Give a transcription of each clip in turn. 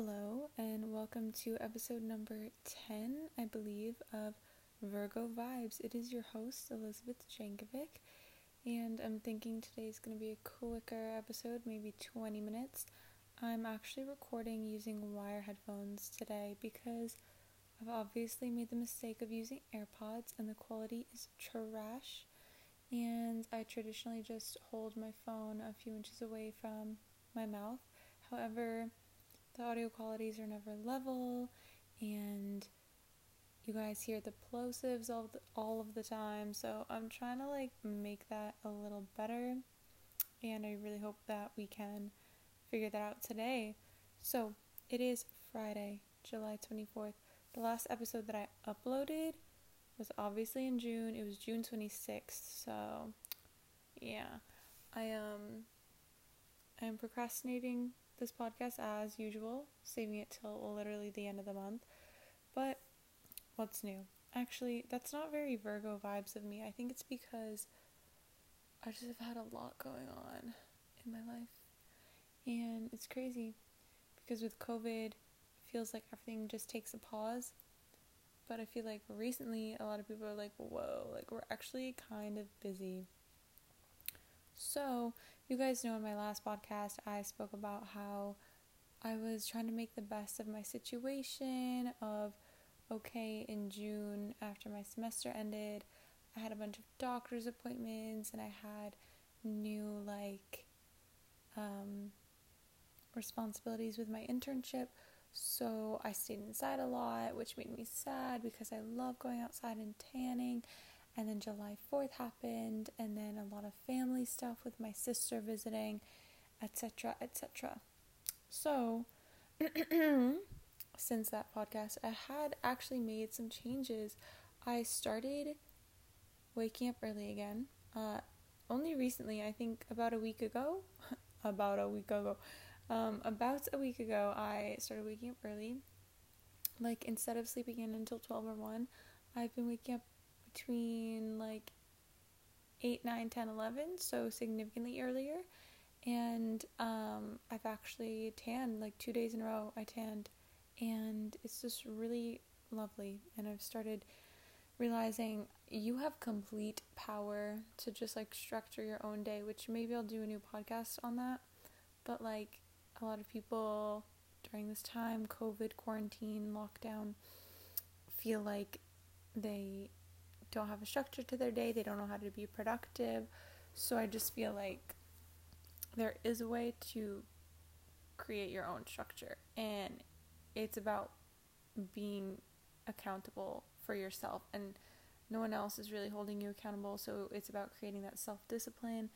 Hello, and welcome to episode number 10, I believe, of Virgo Vibes. It is your host, Elizabeth Jankovic, and I'm thinking today's going to be a quicker episode, maybe 20 minutes. I'm actually recording using wire headphones today because I've obviously made the mistake of using AirPods, and the quality is trash. And I traditionally just hold my phone a few inches away from my mouth. However, the audio qualities are never level and you guys hear the plosives all the, all of the time. So i'm trying to like make that a little better and i really hope that we can figure that out today. So it is friday july 24th the last episode that i uploaded was obviously in june. It was june 26th so yeah. I um i'm procrastinating this podcast as usual, saving it till literally the end of the month. But what's new? Actually, that's not very Virgo vibes of me. I think it's because I just have had a lot going on in my life. And it's crazy because with COVID, it feels like everything just takes a pause. But I feel like recently a lot of people are like, whoa, like we're actually kind of busy. So, you guys know in my last podcast, I spoke about how I was trying to make the best of my situation of okay, in June after my semester ended, I had a bunch of doctor's appointments and I had new like um, responsibilities with my internship. So I stayed inside a lot, which made me sad because I love going outside and tanning and then July 4th happened and then a lot of family stuff with my sister visiting etc etc so since that podcast i had actually made some changes. I started waking up early again uh, only recently i think about a week ago about a week ago um, about a week ago i started waking up early. Like instead of sleeping in until 12 or 1 i've been waking up between like 8, 9, 10, 11, so significantly earlier. And um, I've actually tanned like two days in a row. I tanned, and it's just really lovely. And I've started realizing you have complete power to just like structure your own day, which maybe I'll do a new podcast on that. But like a lot of people during this time, COVID, quarantine, lockdown, feel like they don't have a structure to their day, they don't know how to be productive. So I just feel like there is a way to create your own structure and it's about being accountable for yourself and no one else is really holding you accountable so it's about creating that self-discipline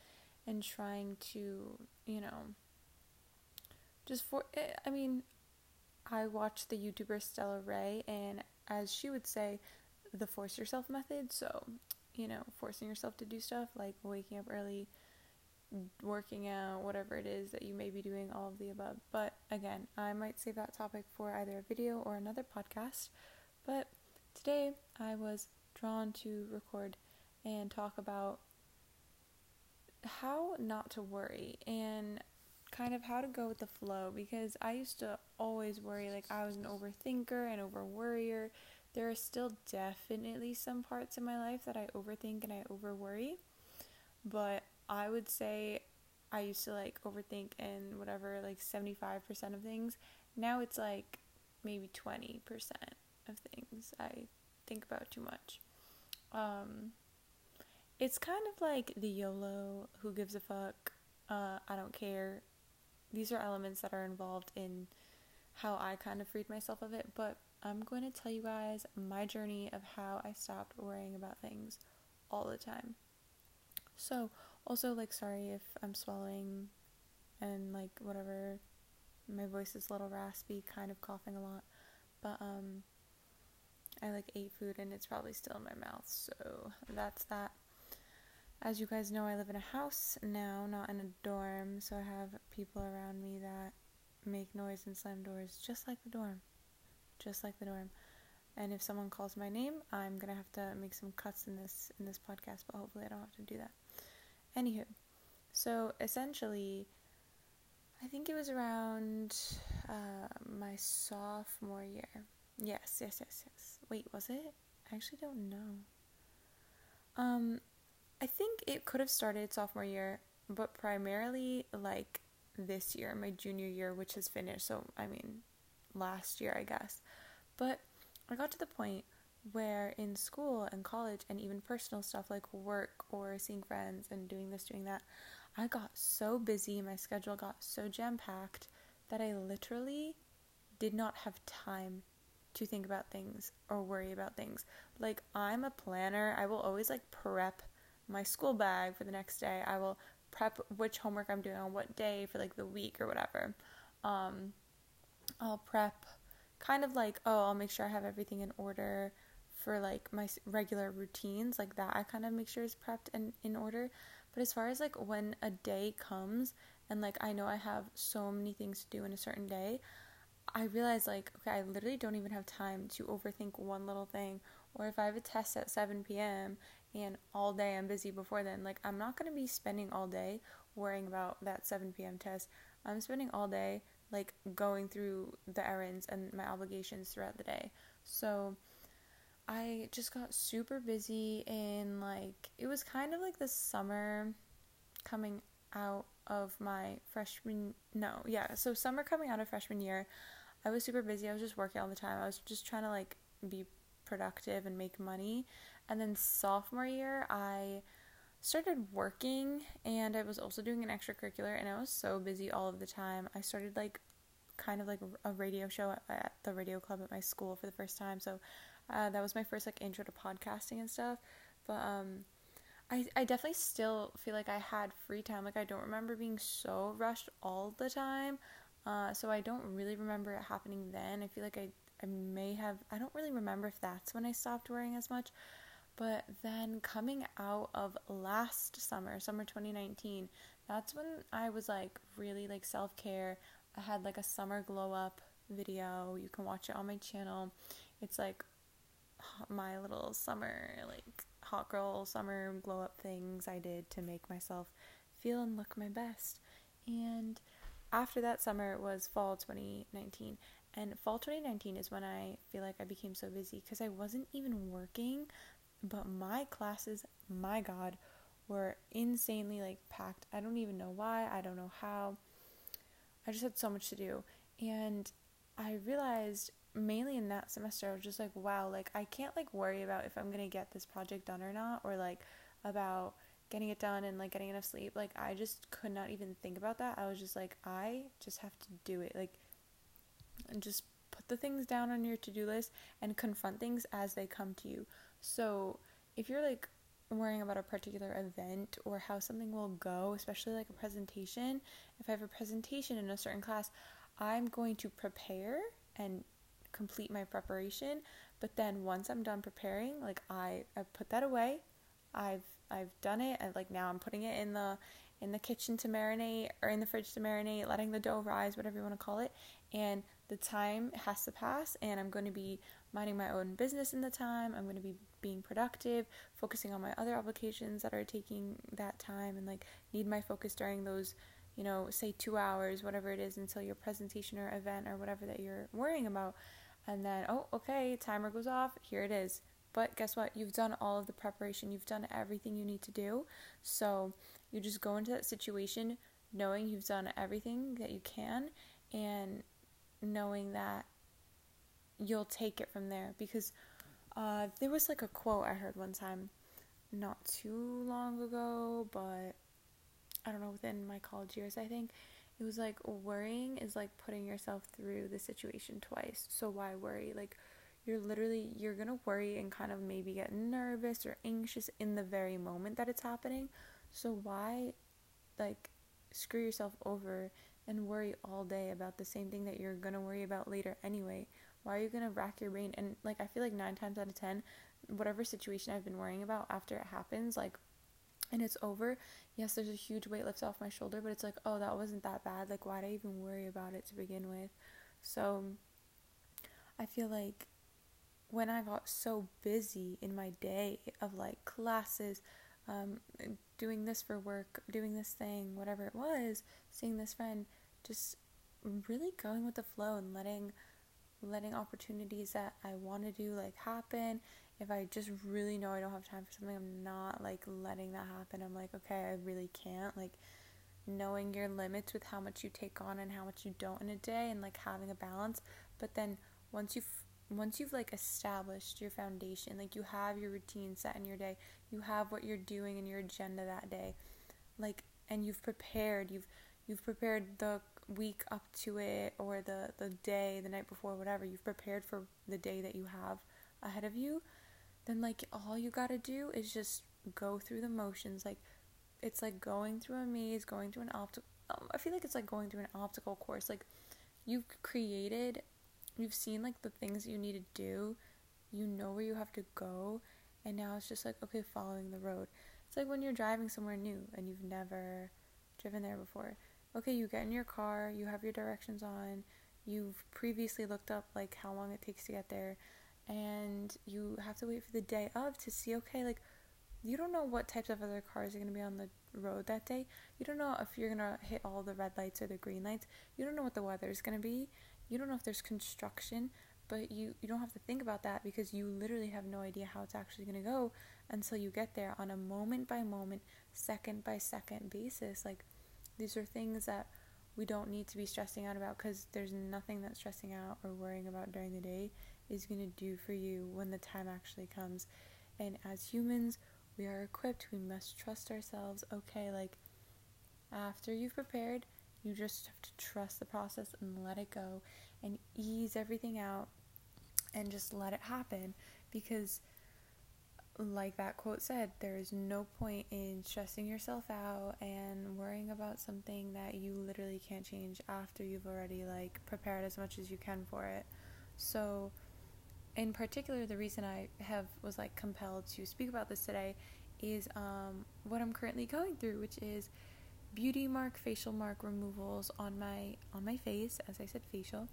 and trying to you know just for eh, i mean i watched the youtuber stella Ray, and as she would say the force yourself method. So, you know, forcing yourself to do stuff like waking up early, working out, whatever it is that you may be doing, all of the above. But again, I might save that topic for either a video or another podcast. But today I was drawn to record and talk about how not to worry and kind of how to go with the flow because I used to always worry like I was an overthinker and over worrier there are still definitely some parts in my life that I overthink and I overworry, but I would say I used to like overthink and whatever like 75% of things. Now it's like maybe 20% of things I think about too much. Um it's kind of like the YOLO, who gives a fuck, uh, I don't care. These are elements that are involved in how I kind of freed myself of it, but I'm going to tell you guys my journey of how I stopped worrying about things all the time. So, also, like, sorry if I'm swallowing and, like, whatever, my voice is a little raspy, kind of coughing a lot, but, um, I, like, ate food and it's probably still in my mouth, so that's that. As you guys know, I live in a house now, not in a dorm, so I have people around me that make noise and slam doors just like the dorm just like the norm. And if someone calls my name, I'm gonna have to make some cuts in this in this podcast, but hopefully I don't have to do that. Anywho, so essentially, I think it was around uh, my sophomore year. Yes, yes, yes, yes. Wait, was it? I actually don't know. Um, I think it could have started sophomore year, but primarily like this year, my junior year, which has finished. So, I mean, last year, I guess. But I got to the point where in school and college and even personal stuff like work or seeing friends and doing this, doing that, I got so busy, my schedule got so jam packed that I literally did not have time to think about things or worry about things. Like, I'm a planner, I will always like prep my school bag for the next day. I will prep which homework I'm doing on what day for like the week or whatever. Um, I'll prep kind of like, oh, I'll make sure I have everything in order for like my regular routines, like that. I kind of make sure is prepped and in order. But as far as like when a day comes and like I know I have so many things to do in a certain day, I realize like okay, I literally don't even have time to overthink one little thing. Or if I have a test at 7 p.m. and all day I'm busy before then, like I'm not going to be spending all day worrying about that 7 p.m. test. I'm spending all day like going through the errands and my obligations throughout the day. So I just got super busy and like it was kind of like the summer coming out of my freshman no, yeah, so summer coming out of freshman year, I was super busy. I was just working all the time. I was just trying to like be productive and make money. And then sophomore year, I started working and I was also doing an extracurricular and I was so busy all of the time. I started like kind of like a radio show at the radio club at my school for the first time. So uh, that was my first like intro to podcasting and stuff. But um, I I definitely still feel like I had free time. Like I don't remember being so rushed all the time. Uh, so I don't really remember it happening then. I feel like I I may have I don't really remember if that's when I stopped worrying as much. But then coming out of last summer, summer 2019, that's when I was like really like self care. I had like a summer glow up video. You can watch it on my channel. It's like my little summer, like hot girl summer glow up things I did to make myself feel and look my best. And after that summer was fall 2019. And fall 2019 is when I feel like I became so busy because I wasn't even working, but my classes, my God, were insanely like packed. I don't even know why, I don't know how. I just had so much to do. And I realized mainly in that semester I was just like, wow, like I can't like worry about if I'm going to get this project done or not or like about getting it done and like getting enough sleep. Like I just could not even think about that. I was just like I just have to do it. Like and just put the things down on your to-do list and confront things as they come to you. So, if you're like worrying about a particular event or how something will go, especially like a presentation, if I have a presentation in a certain class, I'm going to prepare and complete my preparation. But then once I'm done preparing, like I, I put that away. I've I've done it and like now I'm putting it in the in the kitchen to marinate or in the fridge to marinate, letting the dough rise, whatever you want to call it. And the time has to pass and I'm going to be minding my own business in the time. I'm going to be being productive, focusing on my other obligations that are taking that time and like need my focus during those you know, say two hours, whatever it is, until your presentation or event or whatever that you're worrying about. And then, oh, okay, timer goes off, here it is. But guess what? You've done all of the preparation, you've done everything you need to do. So you just go into that situation knowing you've done everything that you can and knowing that you'll take it from there. Because uh, there was like a quote I heard one time not too long ago, but I don't know, within my college years, I think. It was like worrying is like putting yourself through the situation twice. So why worry? Like you're literally you're going to worry and kind of maybe get nervous or anxious in the very moment that it's happening. So why like screw yourself over and worry all day about the same thing that you're going to worry about later anyway? Why are you to rack your brain and like I feel like 9 times out of 10 whatever situation I've been worrying about after it happens like and it's over, yes, there's a huge weight lifted off my shoulder, but it's like, oh, that wasn't that bad. Like, why'd I even worry about it to begin with? So, I feel like when I got so busy in my day of like classes, um, doing this for work, doing this thing, whatever it was, seeing this friend, just really going with the flow and letting letting opportunities that I want to do like happen. If I just really know I don't have time for something, I'm not like letting that happen. I'm like, okay, I really can't. Like knowing your limits with how much you take on and how much you don't in a day and like having a balance. But then once you've once you've like established your foundation, like you have your routine set in your day, you have what you're doing in your agenda that day. Like and you've prepared, you've you've prepared the week up to it or the the day the night before whatever you've prepared for the day that you have ahead of you then like all you got to do is just go through the motions. Like it's like going through a maze going through an optical um, i feel like it's like going through an obstacle course. Like you've created you've seen like the things you need to do you know where you have to go and now it's just like okay following the road. It's like when you're driving somewhere new and you've never driven there before okay, you get in your car, you have your directions on, you've previously looked up like how long it takes to get there, and you have to wait for the day of to see, okay, like you don't know what types of other cars are going to be on the road that day. You don't know if you're going to hit all the red lights or the green lights. You don't know what the weather is going to be. You don't know if there's construction, but you, you don't have to think about that because you literally have no idea how it's actually going to go until you get there on a moment by moment, second by second basis. Like, these are things that we don't need to be stressing out about because there's nothing that stressing out or worrying about during the day is going to do for you when the time actually comes. And as humans, we are equipped, we must trust ourselves. Okay, like after you've prepared, you just have to trust the process and let it go and ease everything out and just let it happen because like that quote said, there is no point in stressing yourself out and worrying about something that you literally can't change after you've already like prepared as much as you can for it. So, in particular, the reason I have was like compelled to speak about this today is um, what I'm currently going through, which is beauty mark facial mark removals on my on my face, as I said, facial.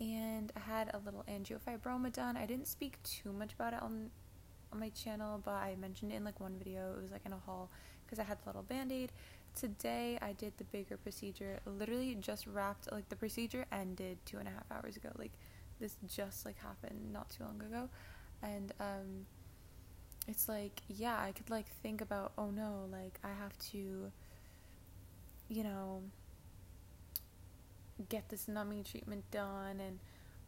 And I had a little angiofibroma done. I didn't speak too much about it on on my channel, but I mentioned it in like one video. It was like in a haul because I had the little band aid. Today I did the bigger procedure. Literally just wrapped. Like the procedure ended two and a half hours ago. Like this just like happened not too long ago, and um, it's like yeah, I could like think about oh no, like I have to, you know, get this numbing treatment done and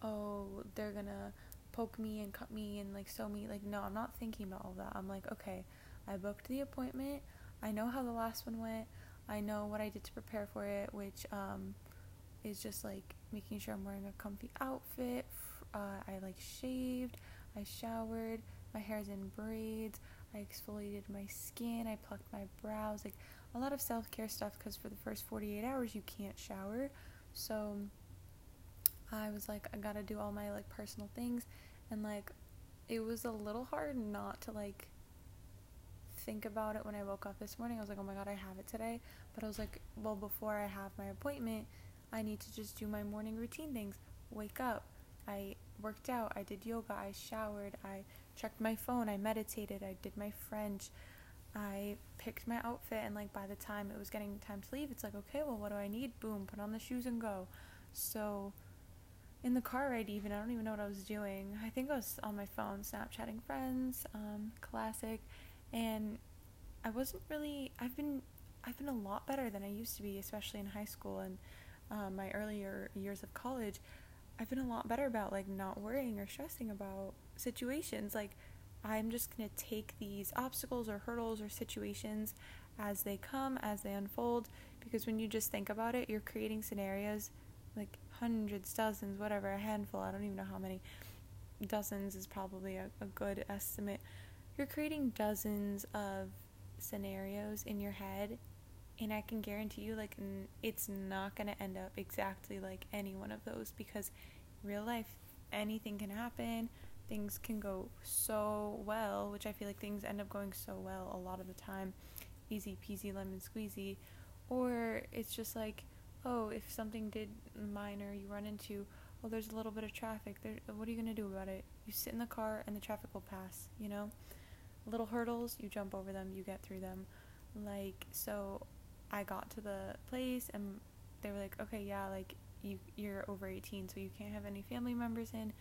oh they're gonna poke me and cut me and like sew me. Like, no, I'm not thinking about all that. I'm like, okay, I booked the appointment. I know how the last one went. I know what I did to prepare for it, which um, is just like making sure I'm wearing a comfy outfit. Uh, I like shaved. I showered. My hair's in braids. I exfoliated my skin. I plucked my brows. Like a lot of self care stuff because for the first 48 hours you can't shower. So I was like, I gotta do all my like personal things and like it was a little hard not to like think about it when I woke up this morning. I was like, oh my god, I have it today. But I was like, well, before I have my appointment, I need to just do my morning routine things. Wake up. I worked out. I did yoga. I showered. I checked my phone. I meditated. I did my French. I picked my outfit. And like by the time it was getting time to leave, it's like, okay, well, what do I need? Boom, put on the shoes and go. So in the car ride even i don't even know what i was doing. I think i was on my phone snapchatting friends um, classic. And i wasn't really i've been i've been a lot better than i used to be especially in high school and um, my earlier years of college. I've been a lot better about like not worrying or stressing about situations. Like i'm just going to take these obstacles or hurdles or situations as they come as they unfold because when you just think about it you're creating scenarios like hundreds, dozens, whatever, a handful, I don't even know how many. Dozens is probably a, a good estimate. You're creating dozens of scenarios in your head, and I can guarantee you, like, n- it's not going to end up exactly like any one of those because real life, anything can happen. Things can go so well, which I feel like things end up going so well a lot of the time. Easy peasy lemon squeezy. Or it's just like, oh, if something did minor you run into, oh, there's a little bit of traffic. There, what are you gonna do about it? You sit in the car and the traffic will pass. You know, little hurdles, you jump over them, you get through them. Like so, I got to the place and they were like, okay, yeah, like you you're over 18, so you can't have any family members in.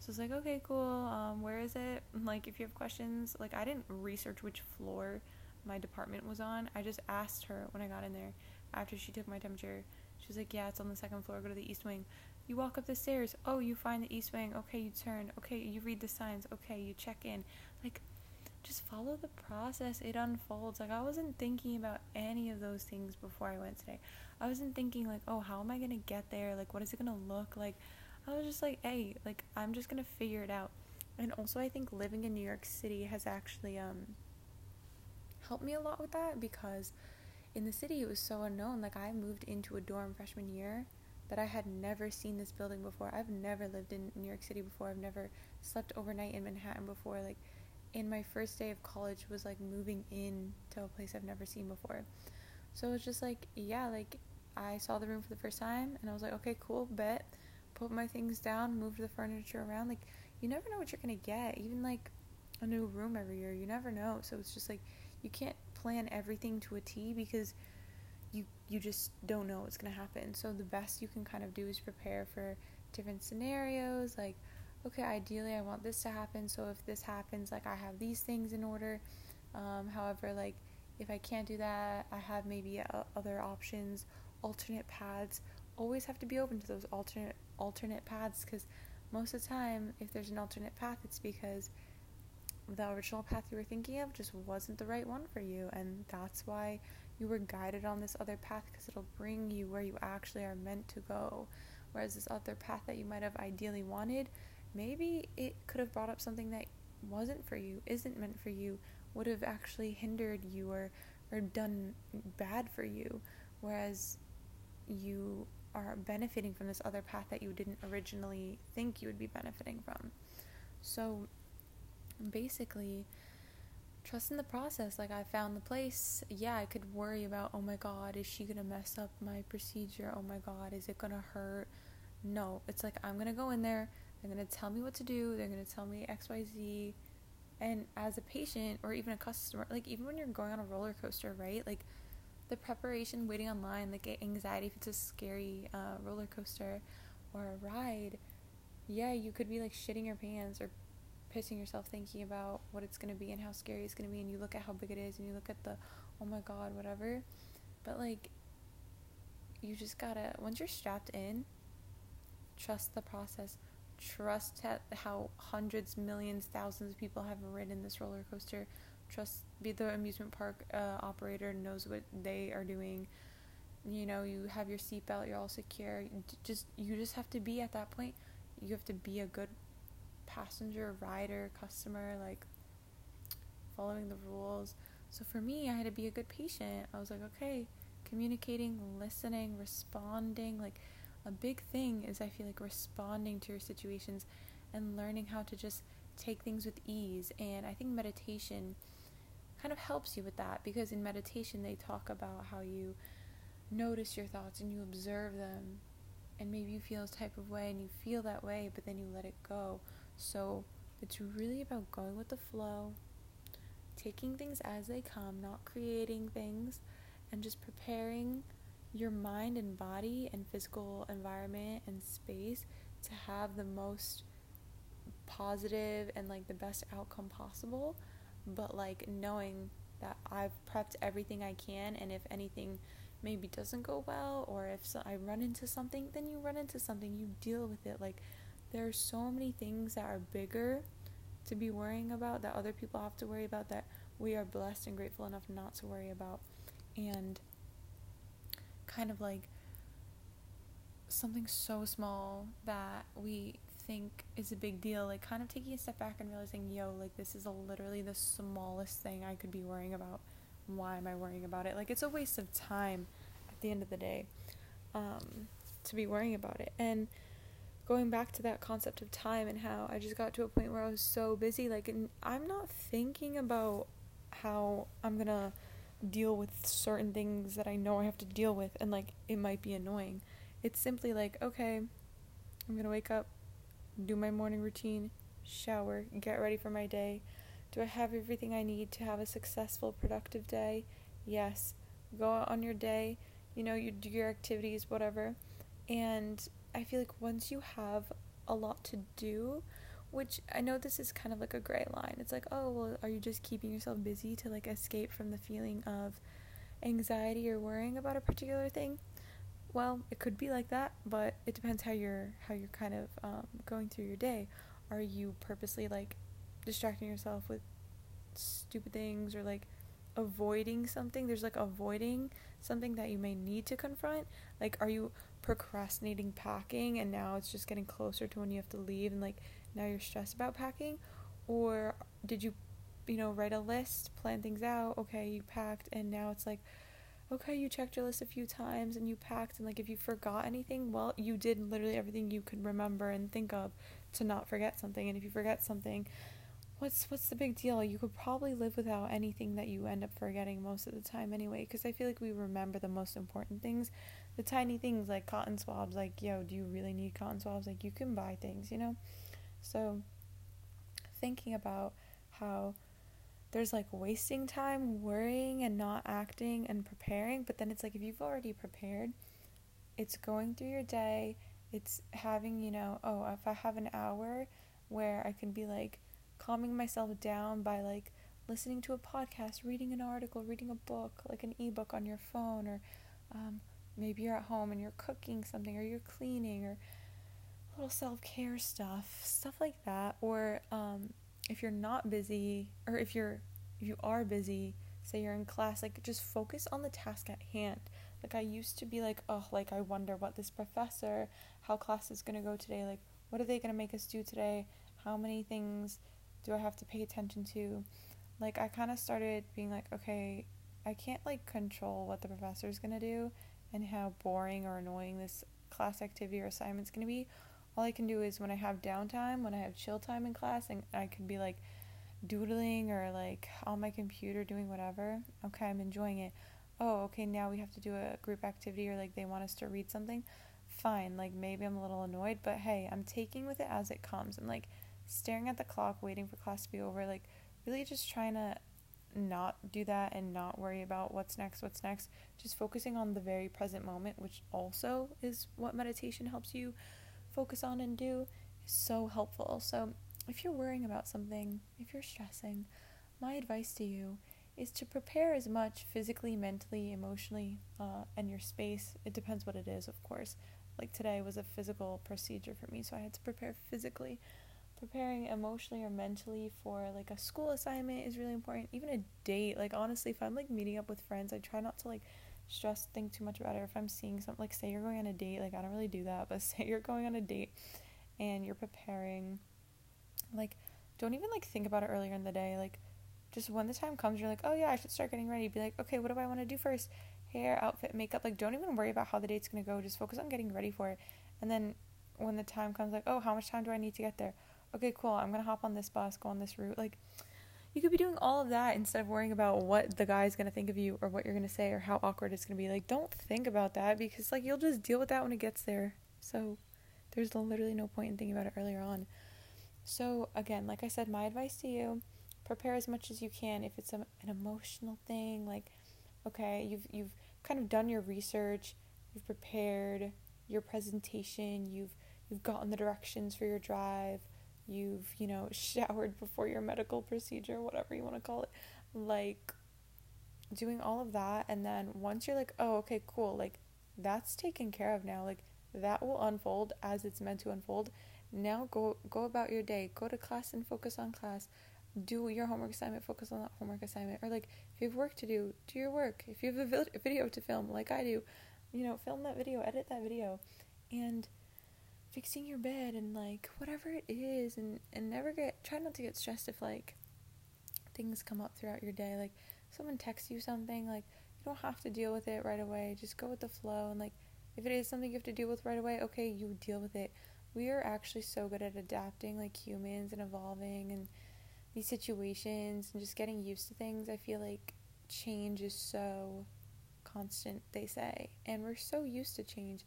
So it's like, okay, cool. Um, where is it? Like, if you have questions, like I didn't research which floor my department was on. I just asked her when I got in there after she took my temperature. She was like, yeah, it's on the second floor. Go to the east wing. You walk up the stairs. Oh, you find the east wing. Okay, you turn. Okay, you read the signs. Okay, you check in. Like, just follow the process. It unfolds. Like, I wasn't thinking about any of those things before I went today. I wasn't thinking, like, oh, how am I going to get there? Like, what is it going to look like? I was just like, hey, like, I'm just going to figure it out. And also, I think living in New York City has actually um, helped me a lot with that because in the city it was so unknown. Like, I moved into a dorm freshman year that I had never seen this building before. I've never lived in New York City before. I've never slept overnight in Manhattan before. Like in my first day of college was like moving in to a place I've never seen before. So it was just like, yeah, like I saw the room for the first time and I was like, okay, cool, bet. Put my things down, moved the furniture around. Like you never know what you're gonna get. Even like a new room every year, you never know. So it's just like you can't plan everything to a T because you you just don't know what's going to happen. So the best you can kind of do is prepare for different scenarios like okay, ideally I want this to happen, so if this happens, like I have these things in order. Um, however, like if I can't do that, I have maybe uh, other options, alternate paths. Always have to be open to those alternate alternate paths because most of the time, if there's an alternate path, it's because the original path you were thinking of just wasn't the right one for you, and that's why you were guided on this other path because it'll bring you where you actually are meant to go. Whereas this other path that you might have ideally wanted, maybe it could have brought up something that wasn't for you, isn't meant for you, would have actually hindered you or, or done bad for you. Whereas you are benefiting from this other path that you didn't originally think you would be benefiting from. So basically, trust in the process. Like I found the place. Yeah, I could worry about, oh my god, is she gonna mess up my procedure? Oh my god, is it gonna hurt? No, it's like I'm gonna go in there. They're gonna tell me what to do. They're gonna tell me X, Y, Z. And as a patient or even a customer, like even when you're going on a roller coaster, right? Like the preparation, waiting online, like anxiety if it's a scary uh, roller coaster or a ride. Yeah, you could be like shitting your pants or pissing yourself thinking about what it's going to be and how scary it's going to be and you look at how big it is and you look at the oh my god whatever. But like you just gotta once you're strapped in trust the process. Trust how hundreds millions thousands of people have ridden this roller coaster. Trust be the amusement park uh, operator knows what they are doing. You know you have your seatbelt you're all secure. Just you just have to be at that point. You have to be a good passenger, rider, customer, like following the rules. So for me, I had to be a good patient. I was like, okay, communicating, listening, responding. Like a big thing is I feel like responding to your situations and learning how to just take things with ease. And I think meditation kind of helps you with that because in meditation they talk about how you notice your thoughts and you observe them and maybe you feel a type of way and you feel that way but then you let it go so it's really about going with the flow, taking things as they come, not creating things, and just preparing your mind and body and physical environment and space to have the most positive and like the best outcome possible. But like knowing that I've prepped everything I can, and if anything maybe doesn't go well, or if so, I run into something, then you run into something, you deal with it. Like, there are so many things that are bigger to be worrying about that other people have to worry about that we are blessed and grateful enough not to worry about. And kind of like something so small that we think is a big deal like kind of taking a step back and realizing yo like this is literally the smallest thing i could be worrying about. Why am i worrying about it? Like it's a waste of time at the end of the day um, to be worrying about it. And going back to that concept of time and how I just got to a point where I was so busy like I'm not thinking about how I'm to deal with certain things that I know I have to deal with and like it might be annoying. It's simply like, okay, I'm to wake up, do my morning routine, shower, get ready for my day. Do I have everything I need to have a successful, productive day? Yes. Go out on your day, you know, you do your activities, whatever. And I feel like once you have a lot to do, which I know this is kind of like a gray line. It's like, oh, well, are you just keeping yourself busy to like escape from the feeling of anxiety or worrying about a particular thing? Well, it could be like that, but it depends how you're how you're kind of um, going through your day. Are you purposely like distracting yourself with stupid things or like avoiding something? There's like avoiding something that you may need to confront. Like, are you procrastinating packing and now it's just getting closer to when you have to leave and like now you're stressed about packing? Or did you, you know, write a list, plan things out? Okay, you packed and now it's like, okay, you checked your list a few times and you packed, and like if you forgot anything, well, you did literally everything you could remember and think of to not forget something. And if you forget something, what's what's the big deal? You could probably live without anything that you end up forgetting most of the time anyway. Because I feel like we remember the most important things, the tiny things like cotton swabs. Like, yo, do you really need cotton swabs? Like, you can buy things, you know. So, thinking about how there's like wasting time worrying and not acting and preparing, but then it's like if you've already prepared, it's going through your day, it's having, you know, oh, if I have an hour where I can be like calming myself down by like listening to a podcast, reading an article, reading a book, like an ebook on your phone, or um, maybe you're at home and you're cooking something, or you're cleaning, or little self care stuff, stuff like that, or um, if you're not busy or if you're if you are busy say you're in class like just focus on the task at hand. Like i used to be like oh like i wonder what this professor how class is going to go today like what are they going to make us do today? How many things do i have to pay attention to? Like i kind of started being like okay i can't like control what the professor is going to do and how boring or annoying this class activity or assignment is going to be all I can do is when I have downtime, when I have chill time in class, and I can be like doodling or like on my computer doing whatever. Okay, I'm enjoying it. Oh, okay, now we have to do a group activity or like they want us to read something. Fine, like maybe I'm a little annoyed, but hey, I'm taking with it as it comes. I'm like staring at the clock, waiting for class to be over, like really just trying to not do that and not worry about what's next, what's next. Just focusing on the very present moment, which also is what meditation helps you focus on and do is so helpful. So, if you're worrying about something, if you're stressing, my advice to you is to prepare as much physically, mentally, emotionally, uh, and your space. It depends what it is, of course. Like today was a physical procedure for me, so I had to prepare physically. Preparing emotionally or mentally for like a school assignment is really important. Even a date, like honestly, if I'm like meeting up with friends, I try not to like stress think too much about it. If I'm seeing something like say you're going on a date, like I don't really do that, but say you're going on a date and you're preparing like don't even like think about it earlier in the day. Like just when the time comes you're like, "Oh yeah, I should start getting ready." Be like, "Okay, what do I want to do first? Hair, outfit, makeup." Like don't even worry about how the date's going to go. Just focus on getting ready for it. And then when the time comes like, "Oh, how much time do I need to get there?" Okay, cool. I'm to hop on this bus, go on this route. Like you could be doing all of that instead of worrying about what the guy's gonna think of you or what you're gonna say or how awkward it's gonna be. Like, don't think about that because like you'll just deal with that when it gets there. So there's literally no point in thinking about it earlier on. So again, like I said, my advice to you: prepare as much as you can. If it's a, an emotional thing, like okay, you've you've kind of done your research, you've prepared your presentation, you've you've gotten the directions for your drive you've, you know, showered before your medical procedure, whatever you want to call it. Like doing all of that and then once you're like, "Oh, okay, cool." Like that's taken care of now. Like that will unfold as it's meant to unfold. Now go go about your day. Go to class and focus on class. Do your homework assignment, focus on that homework assignment. Or like if you have work to do, do your work. If you have a video to film like I do, you know, film that video, edit that video. And fixing your bed and like whatever it is and and never get try not to get stressed if like things come up throughout your day. Like someone texts you something like you don't have to deal with it right away. Just go with the flow and like if it is something you have to deal with right away okay you deal with it. We are actually so good at adapting like humans and evolving and these situations and just getting used to things. I feel like change is so constant they say. And we're so used to change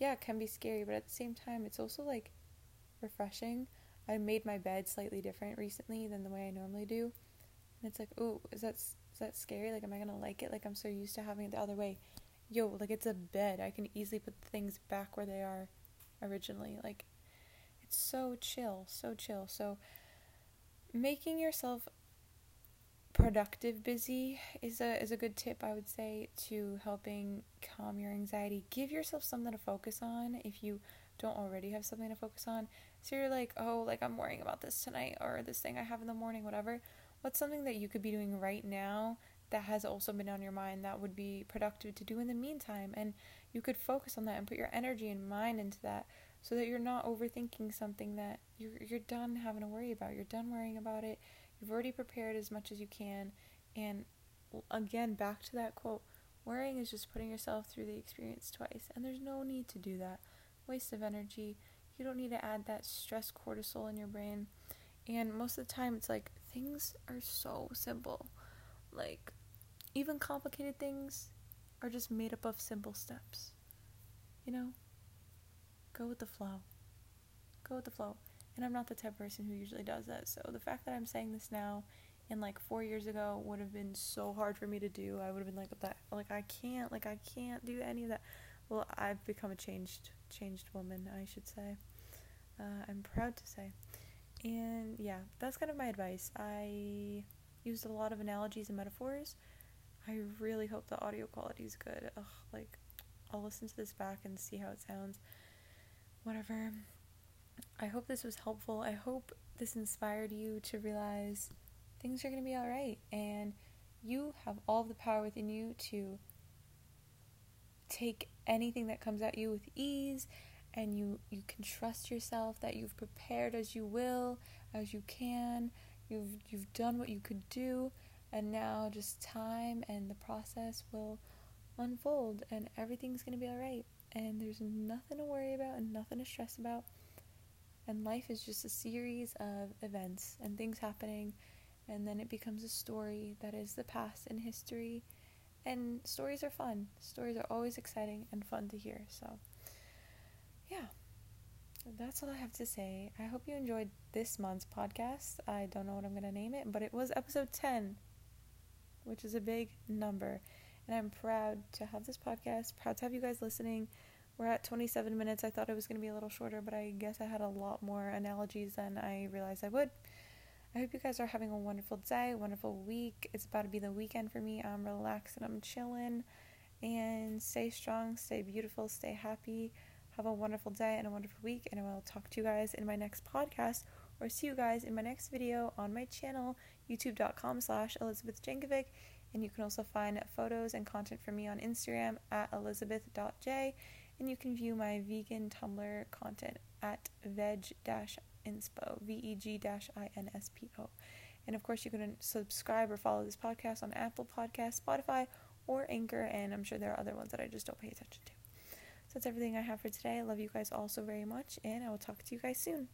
yeah, it can be scary, but at the same time, it's also like refreshing. I made my bed slightly different recently than the way I normally do, and it's like, oh, is that is that scary? Like, am I gonna like it? Like, I'm so used to having it the other way, yo, like it's a bed. I can easily put things back where they are originally. Like it's so chill, so chill. So making yourself productive busy is a is a good tip I would say to helping calm your anxiety. Give yourself something to focus on if you don't already have something to focus on. So you're like, "Oh, like I'm worrying about this tonight or this thing I have in the morning, whatever." What's something that you could be doing right now that has also been on your mind that would be productive to do in the meantime and you could focus on that and put your energy and mind into that so that you're not overthinking something that you're you're done having to worry about. You're done worrying about it. You've already prepared as much as you can and again back to that quote worrying is just putting yourself through the experience twice and there's no need to do that waste of energy you don't need to add that stress cortisol in your brain and most of the time it's like things are so simple like even complicated things are just made up of simple steps. You know? Go with the flow. Go with the flow. And I'm not the type of person who usually does that. So the fact that I'm saying this now and like four years ago would have been so hard for me to do. I would have been like that like I can't like I can't do any of that. Well, I've become a changed changed woman, I should say. Uh, I'm proud to say. And yeah, that's kind of my advice. I used a lot of analogies and metaphors I really hope the audio quality is good. Ugh, like, I'll listen to this back and see how it sounds. Whatever. I hope this was helpful. I hope this inspired you to realize things are going to be alright and you have all the power within you to take anything that comes at you with ease and you you can trust yourself that you've prepared as you will as you can you've you've done what you could do and now just time and the process will unfold and everything's going to be all right. And there's nothing to worry about and nothing to stress about. And life is just a series of events and things happening. And then it becomes a story that is the past in history. And stories are fun. Stories are always exciting and fun to hear. So, yeah that's all I have to say. I hope you enjoyed this month's podcast. I don't know what I'm going to name it, but it was episode 10 which is a big number. And I'm proud to have this podcast, proud to have you guys listening. We're at 27 minutes. I thought it was going to be a little shorter, but I guess I had a lot more analogies than I realized I would. I hope you guys are having a wonderful day, wonderful week. It's about to be the weekend for me. I'm relaxed and I'm chilling. And stay strong, stay beautiful, stay happy. Have a wonderful day and a wonderful week. And I will talk to you guys in my next podcast or see you guys in my next video on my channel, youtube.com slash Elizabeth Jankovic. And you can also find photos and content from me on Instagram at elizabeth.j. And you can view my vegan Tumblr content at veg-inspo, V-E-G-I-N-S-P-O. And of course, you can subscribe or follow this podcast on Apple Podcasts, Spotify, or Anchor. And I'm sure there are other ones that I just don't pay attention to. So that's everything I have for today. I love you guys all so very much, and I will talk to you guys soon.